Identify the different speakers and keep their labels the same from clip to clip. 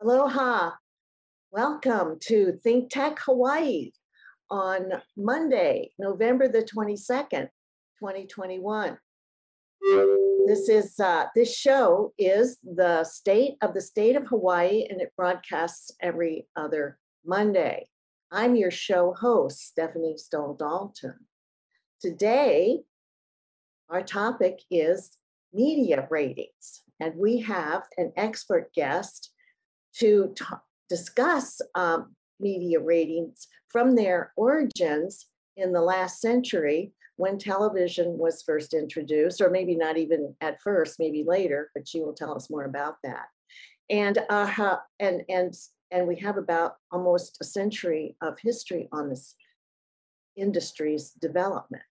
Speaker 1: Aloha. Welcome to Think Tech Hawaii on Monday, November the 22nd, 2021. This is uh, this show is the state of the state of Hawaii and it broadcasts every other Monday. I'm your show host, Stephanie Stoll Dalton. Today, our topic is media ratings, and we have an expert guest to ta- discuss um, media ratings from their origins in the last century when television was first introduced, or maybe not even at first, maybe later, but she will tell us more about that. And uh, and and and we have about almost a century of history on this industry's development.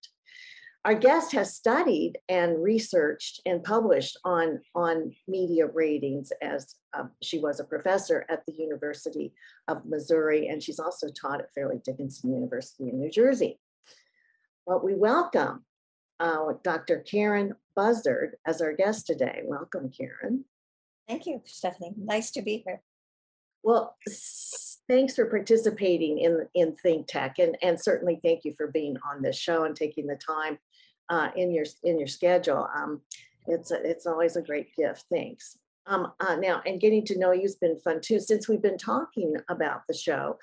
Speaker 1: Our guest has studied and researched and published on, on media ratings as um, she was a professor at the University of Missouri, and she's also taught at Fairleigh Dickinson University in New Jersey. Well, we welcome uh, Dr. Karen Buzzard as our guest today. Welcome, Karen.
Speaker 2: Thank you, Stephanie. Nice to be here.
Speaker 1: Well, thanks for participating in, in Think Tech, and, and certainly thank you for being on this show and taking the time uh, in your in your schedule. Um, it's a, it's always a great gift. Thanks. Um, uh, now, and getting to know you has been fun too. Since we've been talking about the show,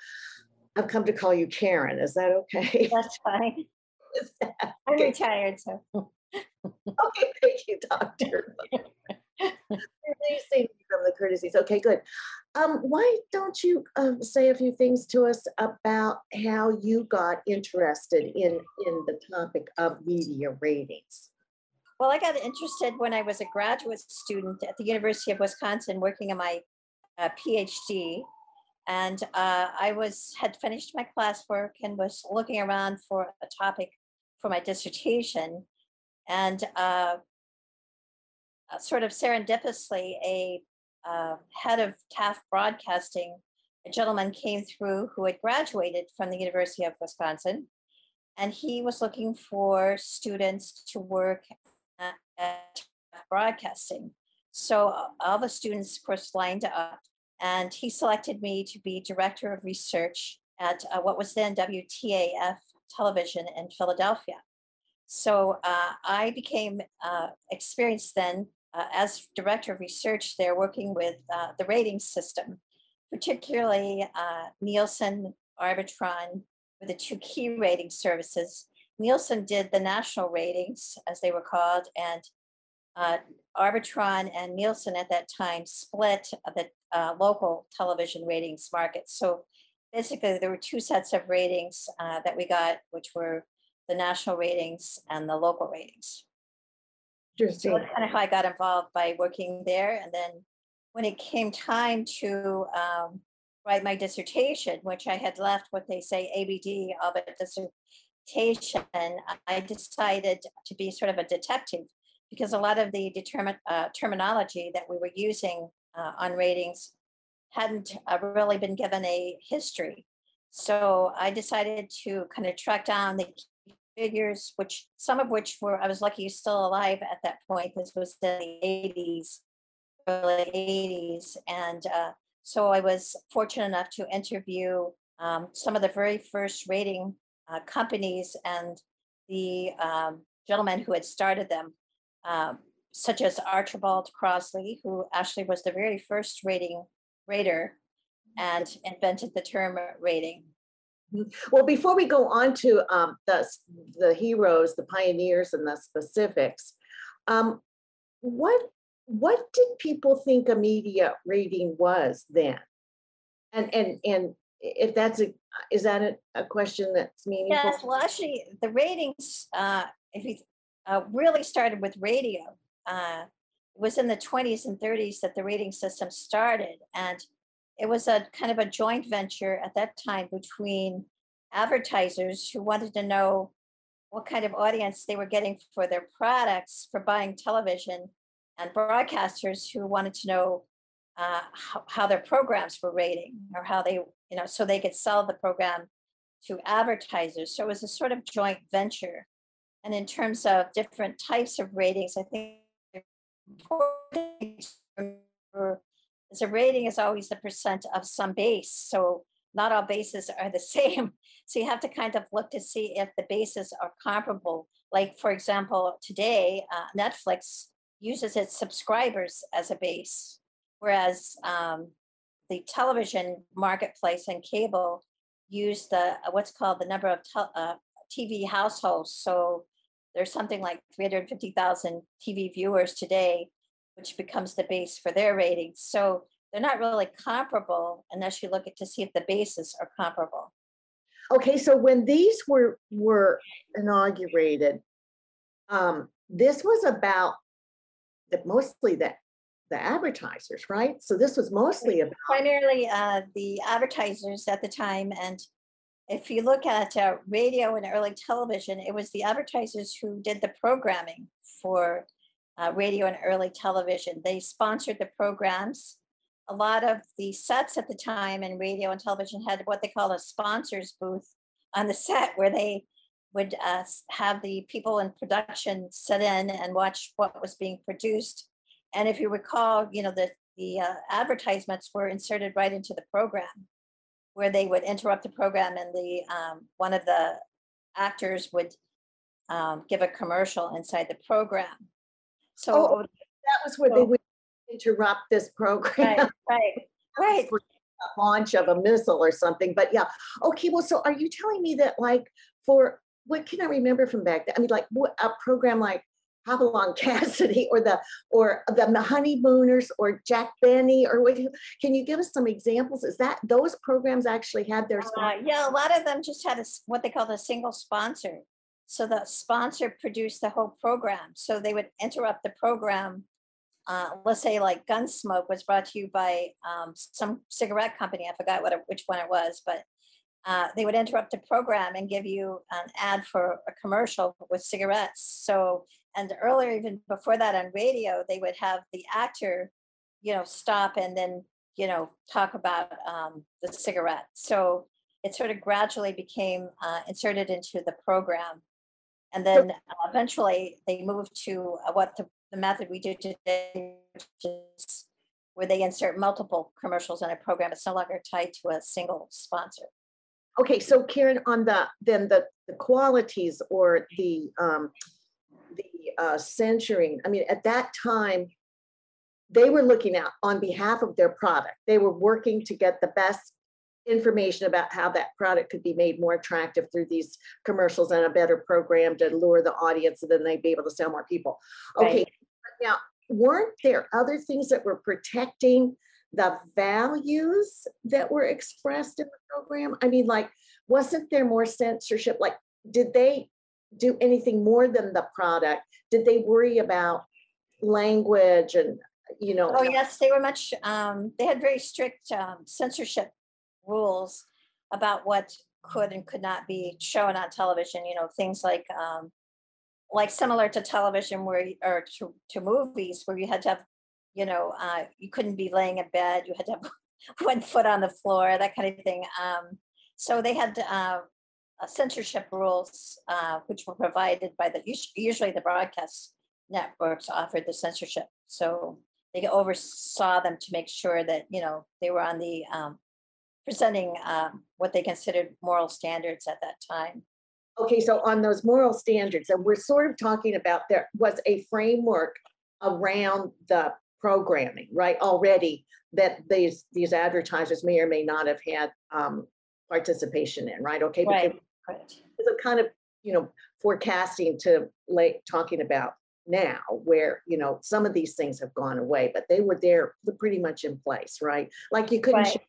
Speaker 1: I've come to call you Karen. Is that okay?
Speaker 2: That's fine.
Speaker 1: That
Speaker 2: I'm
Speaker 1: okay?
Speaker 2: retired, so
Speaker 1: Okay, thank you, doctor. Me from the courtesies. Okay, good. Um, why don't you um, say a few things to us about how you got interested in in the topic of media ratings?
Speaker 2: well, I got interested when I was a graduate student at the University of Wisconsin working on my uh, PhD, and uh, I was had finished my classwork and was looking around for a topic for my dissertation, and uh, uh, sort of serendipitously, a uh, head of Taft Broadcasting, a gentleman came through who had graduated from the University of Wisconsin, and he was looking for students to work at, at Broadcasting. So uh, all the students, of course, lined up, and he selected me to be director of research at uh, what was then WTAF Television in Philadelphia. So uh, I became uh, experienced then uh, as director of research they're working with uh, the rating system, particularly uh, Nielsen, Arbitron, were the two key rating services. Nielsen did the national ratings, as they were called, and uh, Arbitron and Nielsen at that time split the uh, local television ratings market. So basically, there were two sets of ratings uh, that we got, which were the national ratings and the local ratings. So
Speaker 1: Interesting.
Speaker 2: that's kind of how I got involved by working there. And then when it came time to um, write my dissertation, which I had left what they say ABD of a dissertation, I decided to be sort of a detective because a lot of the determin- uh, terminology that we were using uh, on ratings hadn't uh, really been given a history. So I decided to kind of track down the figures, which some of which were I was lucky still alive at that point. This was the 80s, early 80s, and uh, so I was fortunate enough to interview um, some of the very first rating uh, companies and the um, gentleman who had started them, um, such as Archibald Crossley, who actually was the very first rating rater and invented the term rating.
Speaker 1: Well, before we go on to um, the the heroes, the pioneers, and the specifics, um, what what did people think a media rating was then? And and and if that's a is that a, a question that's meaningful?
Speaker 2: Yes, well, actually, the ratings, uh, if you uh, really started with radio, uh, it was in the 20s and 30s that the rating system started. And it was a kind of a joint venture at that time between advertisers who wanted to know what kind of audience they were getting for their products for buying television and broadcasters who wanted to know uh, how, how their programs were rating or how they, you know, so they could sell the program to advertisers. So it was a sort of joint venture. And in terms of different types of ratings, I think a rating is always the percent of some base. So not all bases are the same. So you have to kind of look to see if the bases are comparable. Like, for example, today, uh, Netflix uses its subscribers as a base, whereas um, the television marketplace and cable use the uh, what's called the number of uh, TV households. So there's something like 350,000 TV viewers today, which becomes the base for their ratings. So they're not really comparable unless you look at to see if the bases are comparable.
Speaker 1: Okay, so when these were were inaugurated, um, this was about the mostly the the advertisers, right? So this was mostly about
Speaker 2: Primarily uh, the advertisers at the time. And if you look at uh, radio and early television, it was the advertisers who did the programming for uh, radio and early television. They sponsored the programs. A lot of the sets at the time in radio and television had what they call a sponsors booth on the set where they would uh, have the people in production sit in and watch what was being produced. And if you recall, you know, the, the uh, advertisements were inserted right into the program where they would interrupt the program and the, um, one of the actors would um, give a commercial inside the program. So,
Speaker 1: Oh, that was where they would interrupt this program.
Speaker 2: right, right, right.
Speaker 1: for a launch of a missile or something. But yeah, okay. Well, so are you telling me that like for what can I remember from back then? I mean, like what a program like Hopalong Cassidy or the or the Honeymooners or Jack Benny or what? Can you give us some examples? Is that those programs actually had their?
Speaker 2: Uh, yeah, a lot of them just had a, s- what they called a single sponsor. So the sponsor produced the whole program. So they would interrupt the program. Uh, let's say like Gunsmoke was brought to you by um, some cigarette company. I forgot what which one it was, but uh, they would interrupt the program and give you an ad for a commercial with cigarettes. So and earlier, even before that on radio, they would have the actor, you know, stop and then you know talk about um, the cigarette. So it sort of gradually became uh, inserted into the program. And then uh, eventually they moved to uh, what the, the method we do today, which is where they insert multiple commercials in a program. It's no longer tied to a single sponsor.
Speaker 1: Okay, so Karen, on the then the the qualities or the um the uh censoring, I mean, at that time, they were looking out on behalf of their product. They were working to get the best information about how that product could be made more attractive through these commercials and a better program to lure the audience and then they'd be able to sell more people. Okay,
Speaker 2: Right.
Speaker 1: now, weren't there other things that were protecting the values that were expressed in the program? I mean, like, wasn't there more censorship? Like, did they do anything more than the product? Did they worry about language and, you know?
Speaker 2: Oh, yes, they were much, um, they had very strict um, censorship rules about what could and could not be shown on television, you know, things like, um, like similar to television where, or to, to movies where you had to have, you know, uh, you couldn't be laying in bed, you had to have one foot on the floor, that kind of thing. Um, so they had, uh, censorship rules, uh, which were provided by the, usually the broadcast networks offered the censorship. So they oversaw them to make sure that, you know, they were on the, um, presenting, um, what they considered moral standards at that time.
Speaker 1: Okay, so on those moral standards, and we're sort of talking about there was a framework around the programming, right? Already that these these advertisers may or may not have had um, participation in, right? Okay, because
Speaker 2: Right, right.
Speaker 1: it's a kind of you know forecasting to like talking about now, where you know some of these things have gone away, but they were there pretty much in place, right? Like you couldn't.
Speaker 2: Right.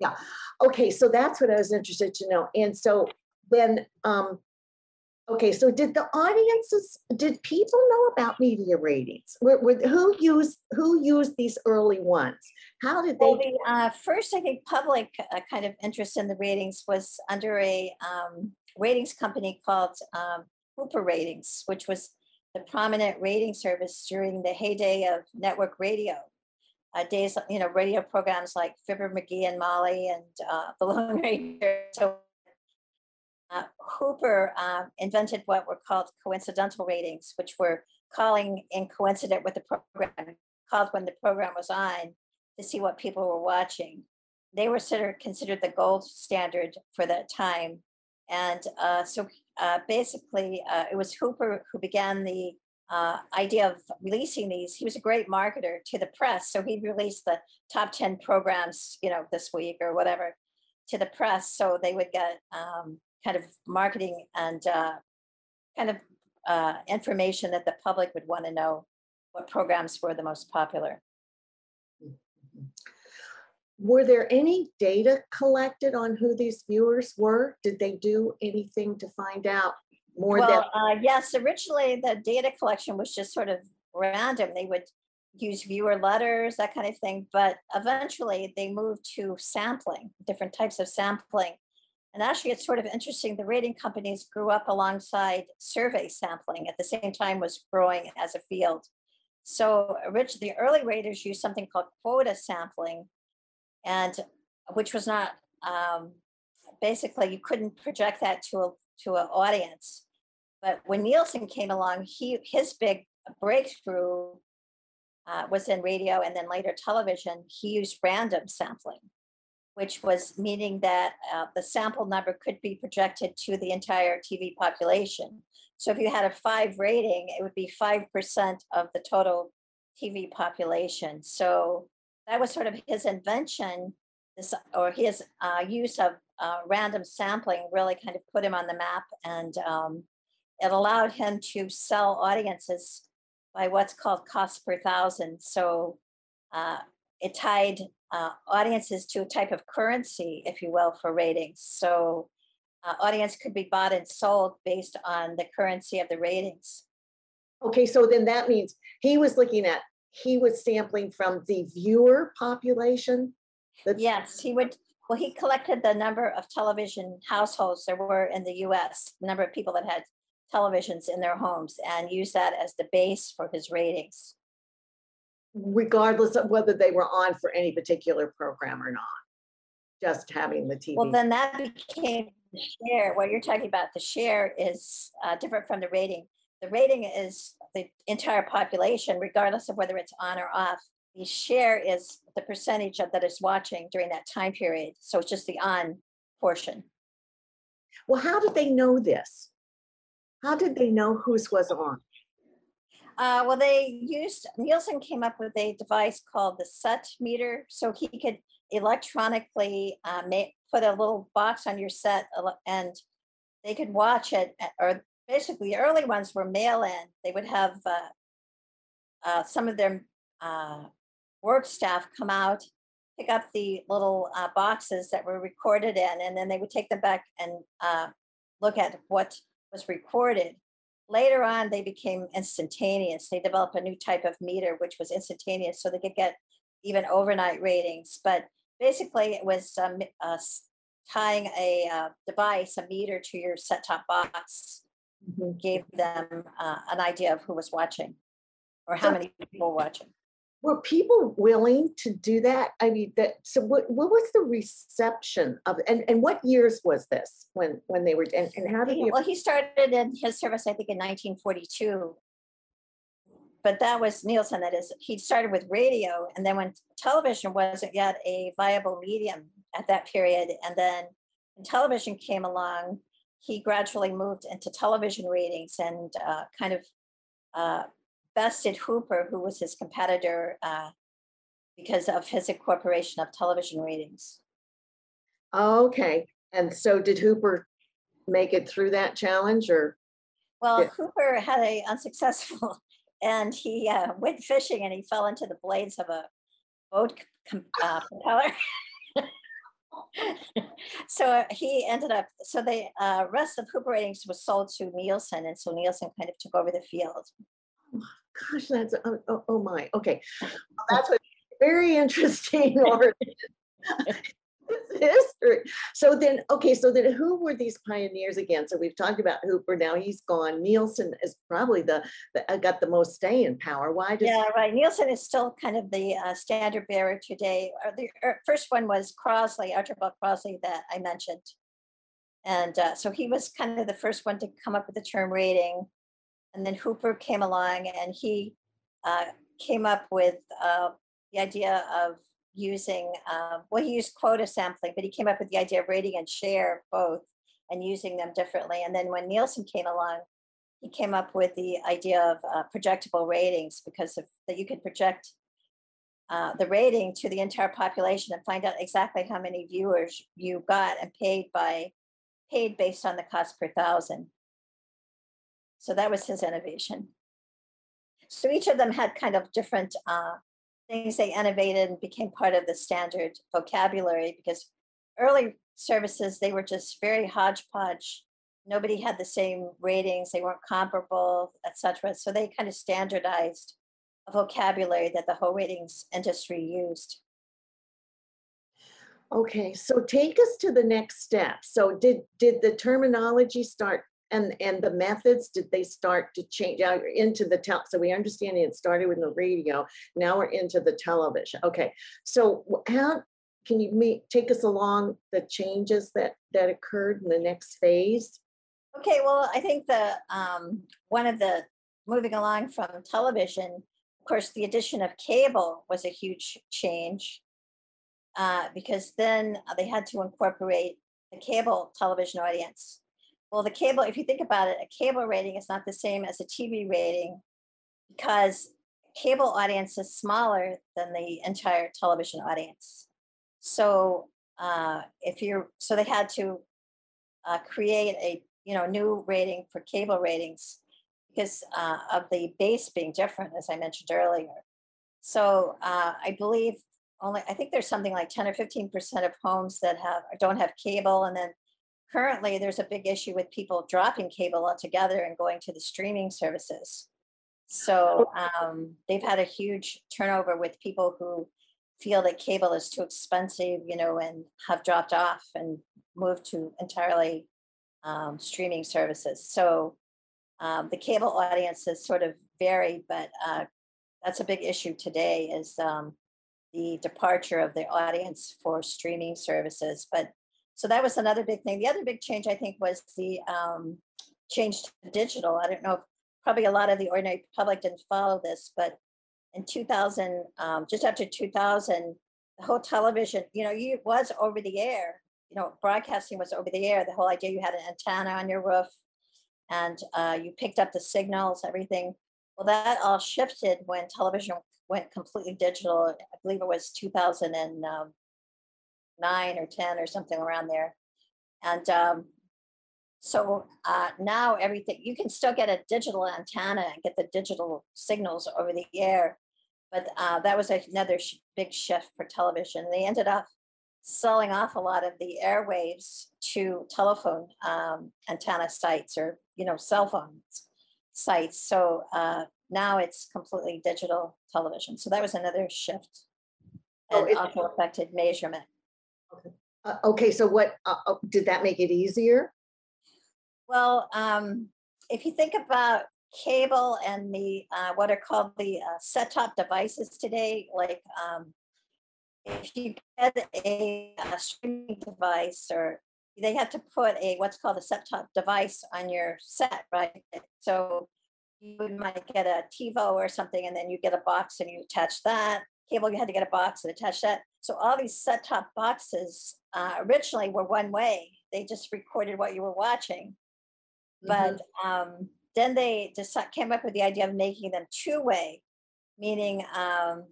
Speaker 1: Yeah. Okay, so that's what I was interested to know, and so then um Okay, so did the audiences, did people know about media ratings? Were, were, who used, who used these early ones? How did
Speaker 2: Well,
Speaker 1: they,
Speaker 2: the uh, first, I think, public uh, kind of interest in the ratings was under a um, ratings company called um, Hooper Ratings, which was the prominent rating service during the heyday of network radio. Uh, days, you know, radio programs like Fibber McGee and Molly and uh, the Lone Ranger. So uh, Hooper uh, invented what were called coincidental ratings, which were calling in coincident with the program, called when the program was on to see what people were watching. They were considered the gold standard for that time. And uh, so uh, basically, it was Hooper who began the uh, idea of releasing these. He was a great marketer to the press. So he released the top 10 programs, you know, this week or whatever to the press. So they would get um, kind of marketing and uh, kind of uh, information that the public would want to know what programs were the most popular.
Speaker 1: Were there any data collected on who these viewers were? Did they do anything to find out more than?
Speaker 2: Well, uh, yes, originally the data collection was just sort of random. They would use viewer letters, that kind of thing. But eventually they moved to sampling, different types of sampling. And actually, it's sort of interesting. The rating companies grew up alongside survey sampling at the same time was growing as a field. So originally, the early raters used something called quota sampling, and which was not um, basically you couldn't project that to a to an audience. But when Nielsen came along, he his big breakthrough uh, was in radio and then later television. He used random sampling, which was meaning that uh, the sample number could be projected to the entire TV population. So if you had a five rating, it would be 5% of the total TV population. So that was sort of his invention, this, or his uh, use of uh, random sampling really kind of put him on the map. And um, it allowed him to sell audiences by what's called cost per thousand. So uh, it tied uh, audiences to a type of currency, if you will, for ratings. So uh, audience could be bought and sold based on the currency of the ratings.
Speaker 1: Okay, so then that means he was looking at, he was sampling from the viewer population? That's-
Speaker 2: Yes, he would. Well, he collected the number of television households there were in the US, the number of people that had televisions in their homes, and use that as the base for his ratings.
Speaker 1: Regardless of whether they were on for any particular program or not? Just having the TV.
Speaker 2: Well, then that became the share. What you're talking about, the share is uh, different from the rating. The rating is the entire population, regardless of whether it's on or off. The share is the percentage of that is watching during that time period. So it's just the on portion.
Speaker 1: Well, how did they know this? How did they know whose was on?
Speaker 2: Uh, well, they used Nielsen came up with a device called the set meter, so he could electronically uh, make put a little box on your set, and they could watch it. Or basically, the early ones were mail in. They would have uh, uh, some of their uh, work staff come out, pick up the little uh, boxes that were recorded in, and then they would take them back and look at what was recorded. Later on, they became instantaneous. They developed a new type of meter, which was instantaneous, so they could get even overnight ratings. But basically, it was um, uh, tying a uh, device, a meter, to your set-top box,
Speaker 1: Mhm.
Speaker 2: gave them uh, an idea of who was watching or how many people were watching.
Speaker 1: Were people willing to do that? I mean, that, so what, what was the reception of, and, and what years was this when, when they were, and, and how did
Speaker 2: He-
Speaker 1: you?
Speaker 2: Well, he started in his service, I think, in 1942. But that was Nielsen, that is, he started with radio, and then when television wasn't yet a viable medium at that period, and then when television came along, he gradually moved into television ratings and uh, kind of uh, bested Hooper, who was his competitor, uh, because of his incorporation of television ratings.
Speaker 1: Okay, and so did Hooper make it through that challenge or?
Speaker 2: Well. Hooper had a unsuccessful, and he uh, went fishing and he fell into the blades of a boat uh, propeller. so he ended up. So the uh, rest of Hooper ratings was sold to Nielsen, and so Nielsen kind of took over the field.
Speaker 1: Gosh, that's, oh, oh, oh my, okay. Well, That's very interesting history. So then, okay, so then who were these pioneers again? So we've talked about Hooper, now he's gone. Nielsen is probably the, the, uh, got the most staying power. Why does?
Speaker 2: Yeah, right. Nielsen is still kind of the uh, standard bearer today. Uh, the er, first one was Crossley, Archibald Crossley, that I mentioned. And uh, so he was kind of the first one to come up with the term rating. And then Hooper came along and he uh, came up with uh, the idea of using, um, well, he used quota sampling, but he came up with the idea of rating and share both and using them differently. And then when Nielsen came along, he came up with the idea of uh, projectable ratings because of that you could project uh, the rating to the entire population and find out exactly how many viewers you got and paid by paid based on the cost per thousand. So that was his innovation. So each of them had kind of different uh, things they innovated and became part of the standard vocabulary because early services they were just very hodgepodge. Nobody had the same ratings, they weren't comparable, etc. So they kind of standardized a vocabulary that the whole ratings industry used.
Speaker 1: Okay, so take us to the next step. So did, did the terminology start and, and the methods, did they start to change out into the tel? So we understand it started with the radio. Now we're into the television. Okay, so how, can you me, take us along the changes that, that occurred in the next phase?
Speaker 2: Okay, well, I think the um, one of the moving along from television, of course, the addition of cable was a huge change uh, because then they had to incorporate the cable television audience. Well, the cable, if you think about it, a cable rating is not the same as a TV rating because cable audience is smaller than the entire television audience. So uh, if you're, so they had to uh, create a you know new rating for cable ratings because uh, of the base being different, as I mentioned earlier. So uh, I believe only I think there's something like 10 or 15 percent of homes that have don't have cable, and then currently there's a big issue with people dropping cable altogether and going to the streaming services. So um, they've had a huge turnover with people who feel that cable is too expensive, you know, and have dropped off and moved to entirely um, streaming services. So um, the cable audience is sort of varied, but uh, that's a big issue today is um, the departure of the audience for streaming services. But so that was another big thing. The other big change I think was the um, change to digital. I don't know probably a lot of the ordinary public didn't follow this, but in 2000, um, just after 2000, the whole television, you know, you was over the air. You know, broadcasting was over the air. The whole idea you had an antenna on your roof, and uh, you picked up the signals, everything. Well, that all shifted when television went completely digital. I believe it was 2009 or 10 or something around there. And um, so uh, now everything, you can still get a digital antenna and get the digital signals over the air. But uh, that was another sh- big shift for television. They ended up selling off a lot of the airwaves to telephone um, antenna sites or, you know, cell phones sites. So uh, now it's completely digital television. So that was another shift.
Speaker 1: Oh,
Speaker 2: And
Speaker 1: it-
Speaker 2: also affected measurement.
Speaker 1: Uh, okay, so what, uh, uh, did that make it easier?
Speaker 2: Well, um, if you think about cable and the uh, what are called the uh, set-top devices today, like um, if you get a, a streaming device, or they have to put a what's called a set-top device on your set, right? So you might get a TiVo or something, and then you get a box and you attach that. Cable, you had to get a box and attach that. So all these set-top boxes uh, originally were one way. They just recorded what you were watching but um, then they just came up with the idea of making them two-way, meaning um,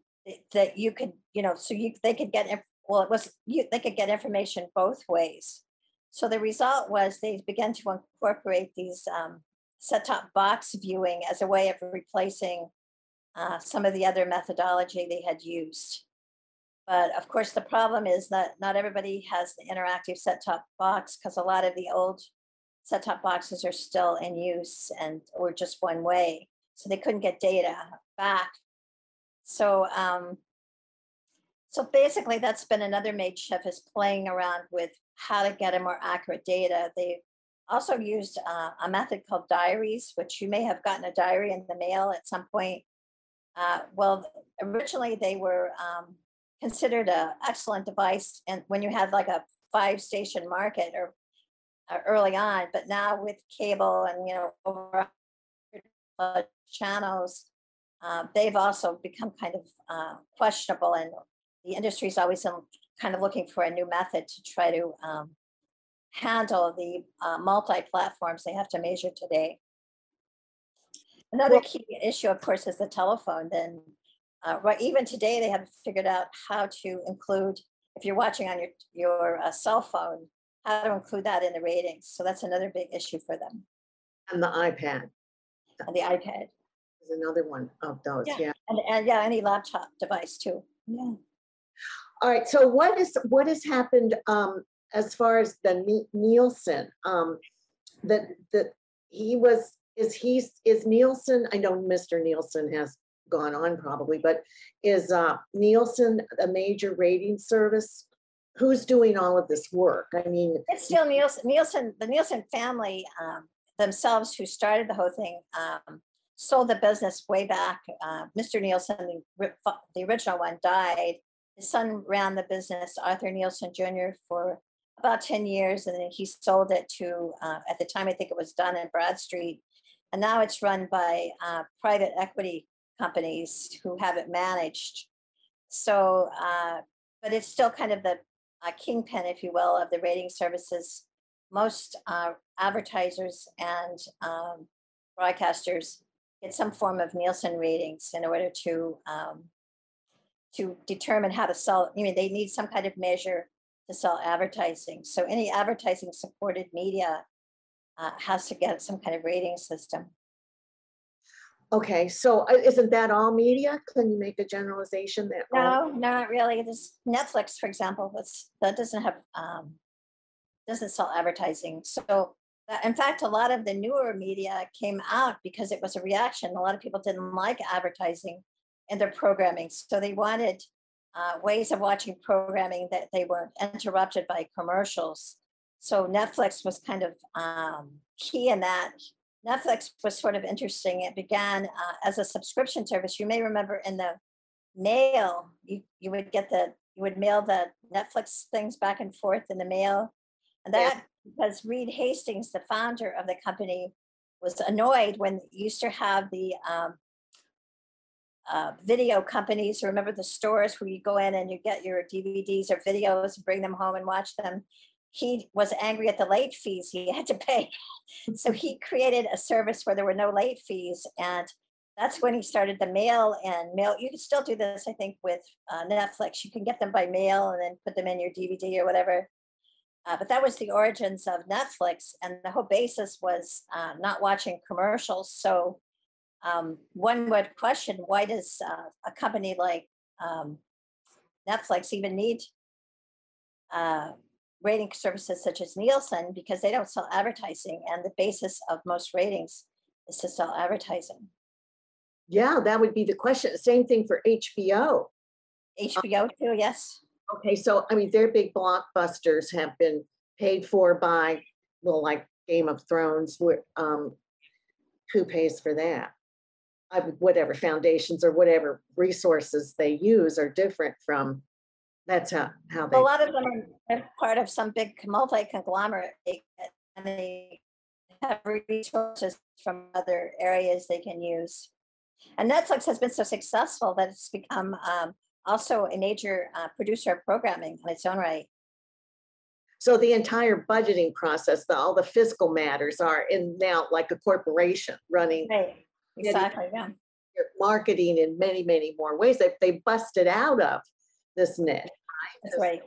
Speaker 2: that you could, you know, so you they could get well, it was you they could get information both ways. So the result was they began to incorporate these um, set-top box viewing as a way of replacing uh, some of the other methodology they had used. But of course, the problem is that not everybody has the interactive set-top box because a lot of the old set-top boxes are still in use and or just one way so they couldn't get data back. So um so basically that's been another major shift is playing around with how to get a more accurate data. They also used uh, a method called diaries which you may have gotten a diary in the mail at some point. Uh, well originally they were um, considered a excellent device and when you had like a five station market or uh, early on, but now with cable and you know over 100 channels, uh, they've also become kind of uh, questionable, and the industry is always um, kind of looking for a new method to try to um, handle the uh, multi-platforms they have to measure today. Another key issue, of course, is the telephone. Then, uh, right, even today, they haven't figured out how to include, if you're watching on your your uh, cell phone, how to include that in the ratings. So that's another big issue for them.
Speaker 1: And the iPad
Speaker 2: And the iPad,
Speaker 1: is another one of those,
Speaker 2: Yeah.
Speaker 1: yeah.
Speaker 2: and and yeah, any laptop device too. Yeah.
Speaker 1: All right, so what is, what has happened um, as far as the Nielsen? um, That, that he was, is he, is Nielsen, I know Mr. Nielsen has gone on probably, but is uh, Nielsen a major rating service? Who's doing all of this work? I mean,
Speaker 2: It's still Nielsen, Nielsen, the Nielsen family um, themselves who started the whole thing, um, sold the business way back. Uh, Mr. Nielsen, the the original one, died. His son ran the business, Arthur Nielsen Jr., for about 10 years, and then he sold it to, uh, at the time, I think it was Dun and Bradstreet. And now it's run by uh, private equity companies who have it managed. So, uh, but it's still kind of the uh, kingpin, if you will, of the rating services. Most uh, advertisers and um, broadcasters get some form of Nielsen ratings in order to um, to determine how to sell. I mean, they need some kind of measure to sell advertising. So any advertising supported media uh, has to get some kind of rating system.
Speaker 1: Okay, so uh, isn't that all media? Can you make a generalization that? all-
Speaker 2: No, no, not really. This Netflix, for example, that's that doesn't have um, doesn't sell advertising. So uh, in fact, a lot of the newer media came out because it was a reaction. A lot of people didn't like advertising in their programming, so they wanted uh, ways of watching programming that they weren't interrupted by commercials. So Netflix was kind of um, key in that. Netflix was sort of interesting. It began uh, as a subscription service. You may remember in the mail, you, you would get the, you would mail the Netflix things back and forth in the mail. And
Speaker 1: Yeah.
Speaker 2: that, because Reed Hastings, the founder of the company, was annoyed when used to have the um, uh, video companies, remember the stores where you go in and you get your DVDs or videos, bring them home and watch them. He was angry at the late fees he had to pay. so he created a service where there were no late fees. And that's when he started the mail and mail. You can still do this, I think, with uh, Netflix. You can get them by mail and then put them in your DVD or whatever. Uh, but that was the origins of Netflix, and the whole basis was uh, not watching commercials. So um, one would question why does uh, a company like um, Netflix even need uh, rating services such as Nielsen because they don't sell advertising, and the basis of most ratings is to sell advertising.
Speaker 1: Yeah, that would be the question. Same thing for HBO.
Speaker 2: HBO too, yes.
Speaker 1: Okay, so I mean, their big blockbusters have been paid for by, well, like Game of Thrones, where, um, who pays for that? I, whatever foundations or whatever resources they use are different from, that's how, how they,
Speaker 2: A lot of them are part of some big multi-conglomerate and they have resources from other areas they can use. And Netflix has been so successful that it's become um, also a major uh, producer of programming on its own right.
Speaker 1: so the entire budgeting process, the, all the fiscal matters are in now like a corporation running
Speaker 2: Right. Exactly, yeah.
Speaker 1: marketing in many, many more ways. They, they busted out of this niche.
Speaker 2: That's right.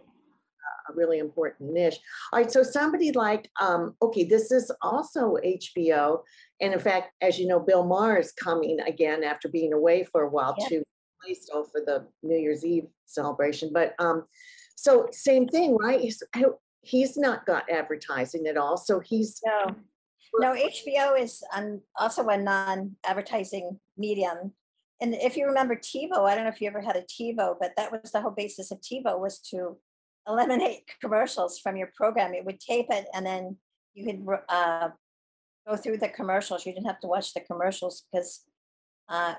Speaker 1: a really important niche. All right, so somebody like, um, okay, this is also HBO. And in fact, as you know, Bill Maher is coming again after being away for a while
Speaker 2: Yeah.
Speaker 1: to Blaisdell for the New Year's Eve celebration. But um, so same thing, right? He's, he's not got advertising at all. So he's,
Speaker 2: No, no, HBO is um, also a non-advertising medium. And if you remember TiVo, I don't know if you ever had a TiVo, but that was the whole basis of TiVo was to eliminate commercials from your program. It would tape it and then you could uh, go through the commercials. You didn't have to watch the commercials because uh,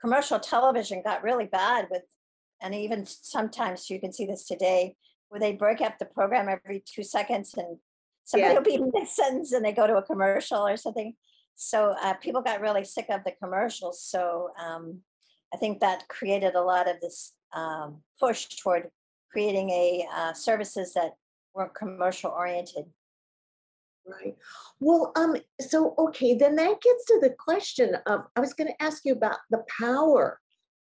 Speaker 2: commercial television got really bad with, and even sometimes you can see this today, where they break up the program every two seconds and somebody
Speaker 1: Yeah.
Speaker 2: will be mid-sentence and they go to a commercial or something. So uh, people got really sick of the commercials. So um, I think that created a lot of this um, push toward creating a uh, services that weren't commercial oriented.
Speaker 1: Right. Well, um, so, okay, then that gets to the question of, I was gonna ask you about the power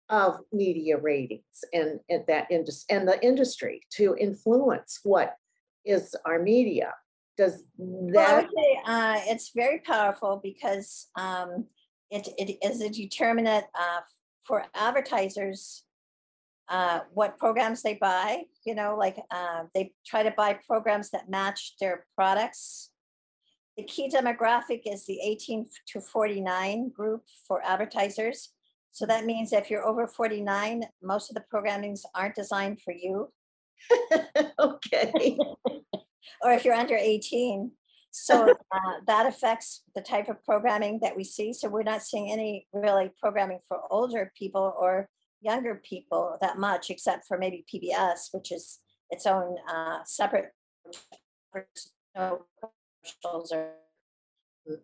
Speaker 1: of media ratings and, and that indus, and the industry to influence what is our media. Does
Speaker 2: Well, I
Speaker 1: that,
Speaker 2: would say uh, it's very powerful because um, it, it is a determinant uh, for advertisers uh, what programs they buy. You know, like uh, they try to buy programs that match their products. The key demographic is the 18 to 49 group for advertisers. So that means if you're over 49, most of the programmings aren't designed for you
Speaker 1: okay,
Speaker 2: or if you're under 18. So uh, that affects the type of programming that we see. So we're not seeing any really programming for older people or younger people that much, except for maybe PBS, which is its own uh, separate commercials or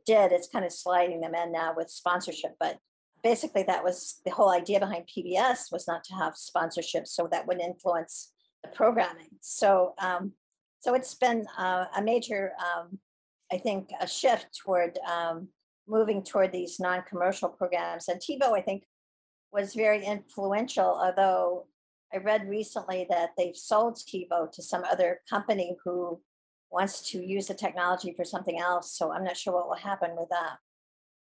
Speaker 2: did. It's kind of sliding them in now with sponsorship, but basically that was the whole idea behind PBS was not to have sponsorship, so that would influence the programming. So, um, so it's been uh, a major, um, I think, a shift toward um, moving toward these non-commercial programs. And TiVo, I think, was very influential. Although I read recently that they've sold TiVo to some other company who wants to use the technology for something else. So I'm not sure what will happen with that.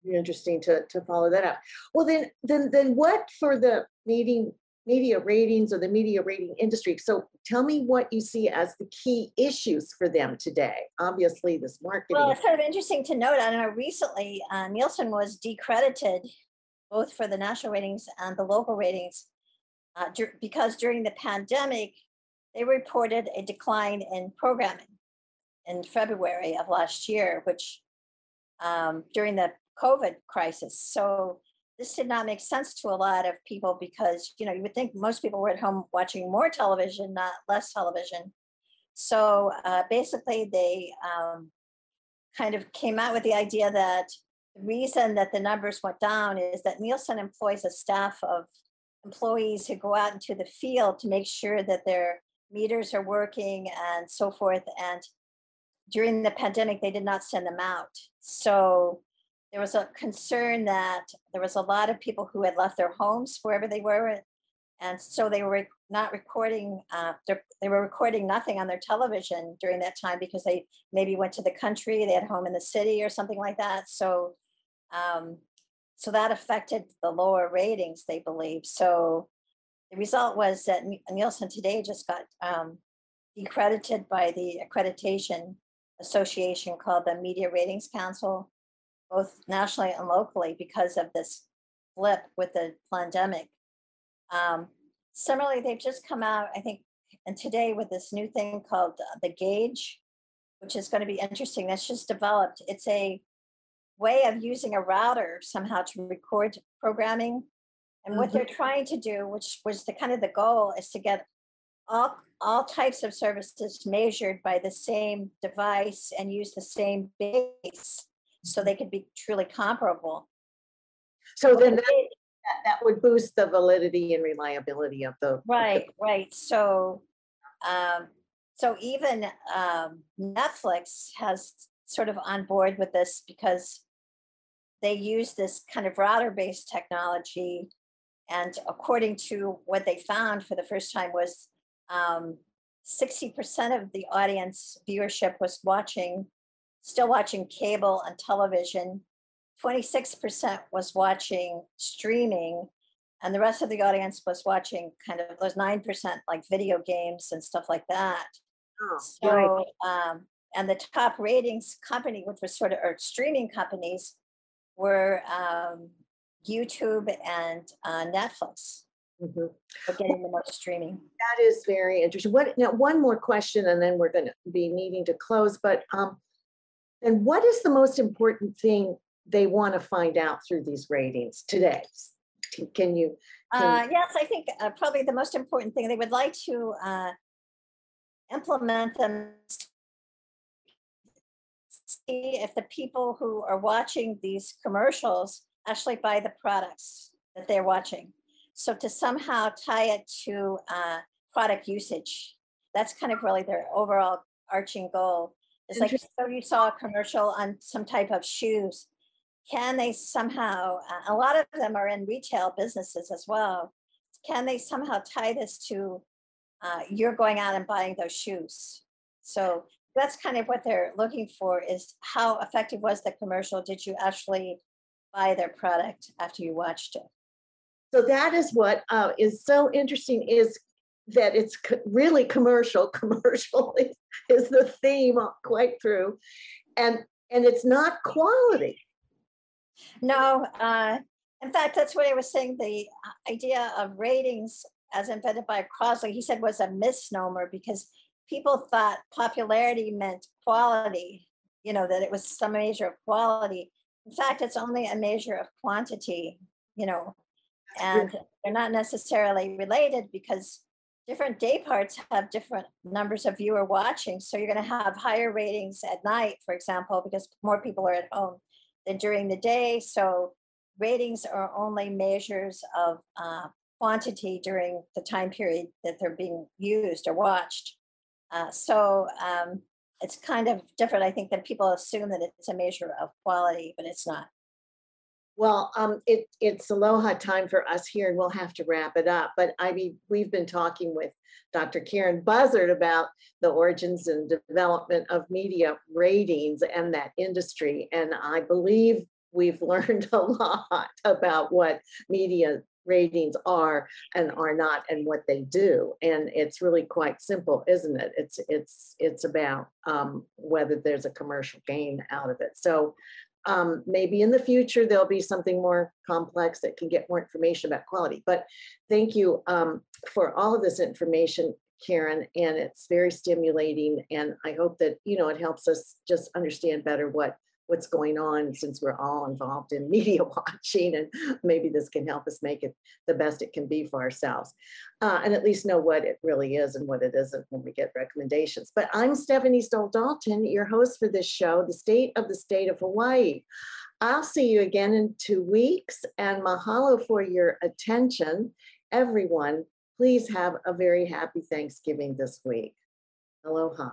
Speaker 1: Interesting to, to follow that up. Well, then, then, then what for the meeting, media ratings or the media rating industry? So tell me what you see as the key issues for them today. Obviously, this
Speaker 2: market
Speaker 1: Well,
Speaker 2: it's kind of interesting to note. I know. Recently, uh, Nielsen was decredited both for the national ratings and the local ratings uh, dur- because during the pandemic, they reported a decline in programming in February of last year, which um, during the COVID crisis. So this did not make sense to a lot of people because you know you would think most people were at home watching more television, not less television. So uh, basically, they um, kind of came out with the idea that the reason that the numbers went down is that Nielsen employs a staff of employees who go out into the field to make sure that their meters are working and so forth. And during the pandemic, they did not send them out. So there was a concern that there was a lot of people who had left their homes wherever they were. And so they were not recording, uh, they're- were recording nothing on their television during that time because they maybe went to the country, they had home in the city or something like that. So, um, so that affected the lower ratings, they believe. So the result was that Nielsen today just got um, decredited by the accreditation association called the Media Ratings Council, both nationally and locally, because of this flip with the pandemic. Um, similarly, they've just come out, I think, and today with this new thing called uh, the Gauge, which is going to be interesting. That's just developed. It's a way of using a router somehow to record programming. And what they're trying to do, which was the kind of the goal, is to get all all types of services measured by the same device and use the same base so they could be truly comparable.
Speaker 1: So then that, that- that would boost the validity and reliability of the. of the-
Speaker 2: Right, right. So, um, so even um, Netflix has sort of on board with this because they use this kind of router-based technology. And according to what they found for the first time was um, 60% of the audience viewership was watching, still watching cable and television. 26% was watching streaming and the rest of the audience was watching kind of those 9% like video games and stuff like that
Speaker 1: Oh, right.
Speaker 2: um, and the top ratings company which was sort of or streaming companies were um, youtube and uh, netflix
Speaker 1: Mhm.
Speaker 2: for getting the most streaming
Speaker 1: That is very interesting. What, now, one more question and then we're gonna be needing to close, but, um, and what is the most important thing they want to find out through these ratings today? Can- Can you, Can-
Speaker 2: uh, yes i think uh, probably the most important thing they would like to uh, implement them see if the people who are watching these commercials actually buy the products that they're watching So to somehow tie it to uh, product usage, that's kind of really their overall arching goal. It's like, so you saw a commercial on some type of shoes. Can they somehow, a lot of them are in retail businesses as well. Can they somehow tie this to uh, you're going out and buying those shoes? So that's kind of what they're looking for is how effective was the commercial? Did you actually buy their product after you watched it?
Speaker 1: So that is what uh, is so interesting is that it's co- really commercial. Commercial is, is the theme quite through, and and it's not quality.
Speaker 2: No, uh, in fact, that's what I was saying. The uh, idea of ratings as invented by Crossley, he said was a misnomer because people thought popularity meant quality, you know, that it was some measure of quality. In fact, it's only a measure of quantity, you know, and they're not necessarily related because different day parts have different numbers of viewer watching. So you're going to have higher ratings at night, for example, because more people are at home than during the day. So ratings are only measures of uh, quantity during the time period that they're being used or watched. Uh, so um, it's kind of different. I think that people assume that it's a measure of quality, but it's not.
Speaker 1: Well, um, it it's aloha time for us here, and we'll have to wrap it up. But I mean, we've been talking with Dr. Karen Buzzard about the origins and development of media ratings and that industry, and I believe we've learned a lot about what media ratings are and are not and what they do and it's really quite simple isn't it it's it's it's about um, whether there's a commercial gain out of it so um, maybe in the future there'll be something more complex that can get more information about quality. But thank you um, for all of this information karen and it's very stimulating and i hope that you know it helps us just understand better what what's going on since we're all involved in media watching and maybe this can help us make it the best it can be for ourselves uh, and at least know what it really is and what it isn't when we get recommendations. But i'm stephanie stoll dalton your host for this show the state of the state of hawaii. I'll see you again in two weeks and mahalo for your attention. Everyone please have a very happy thanksgiving this week. Aloha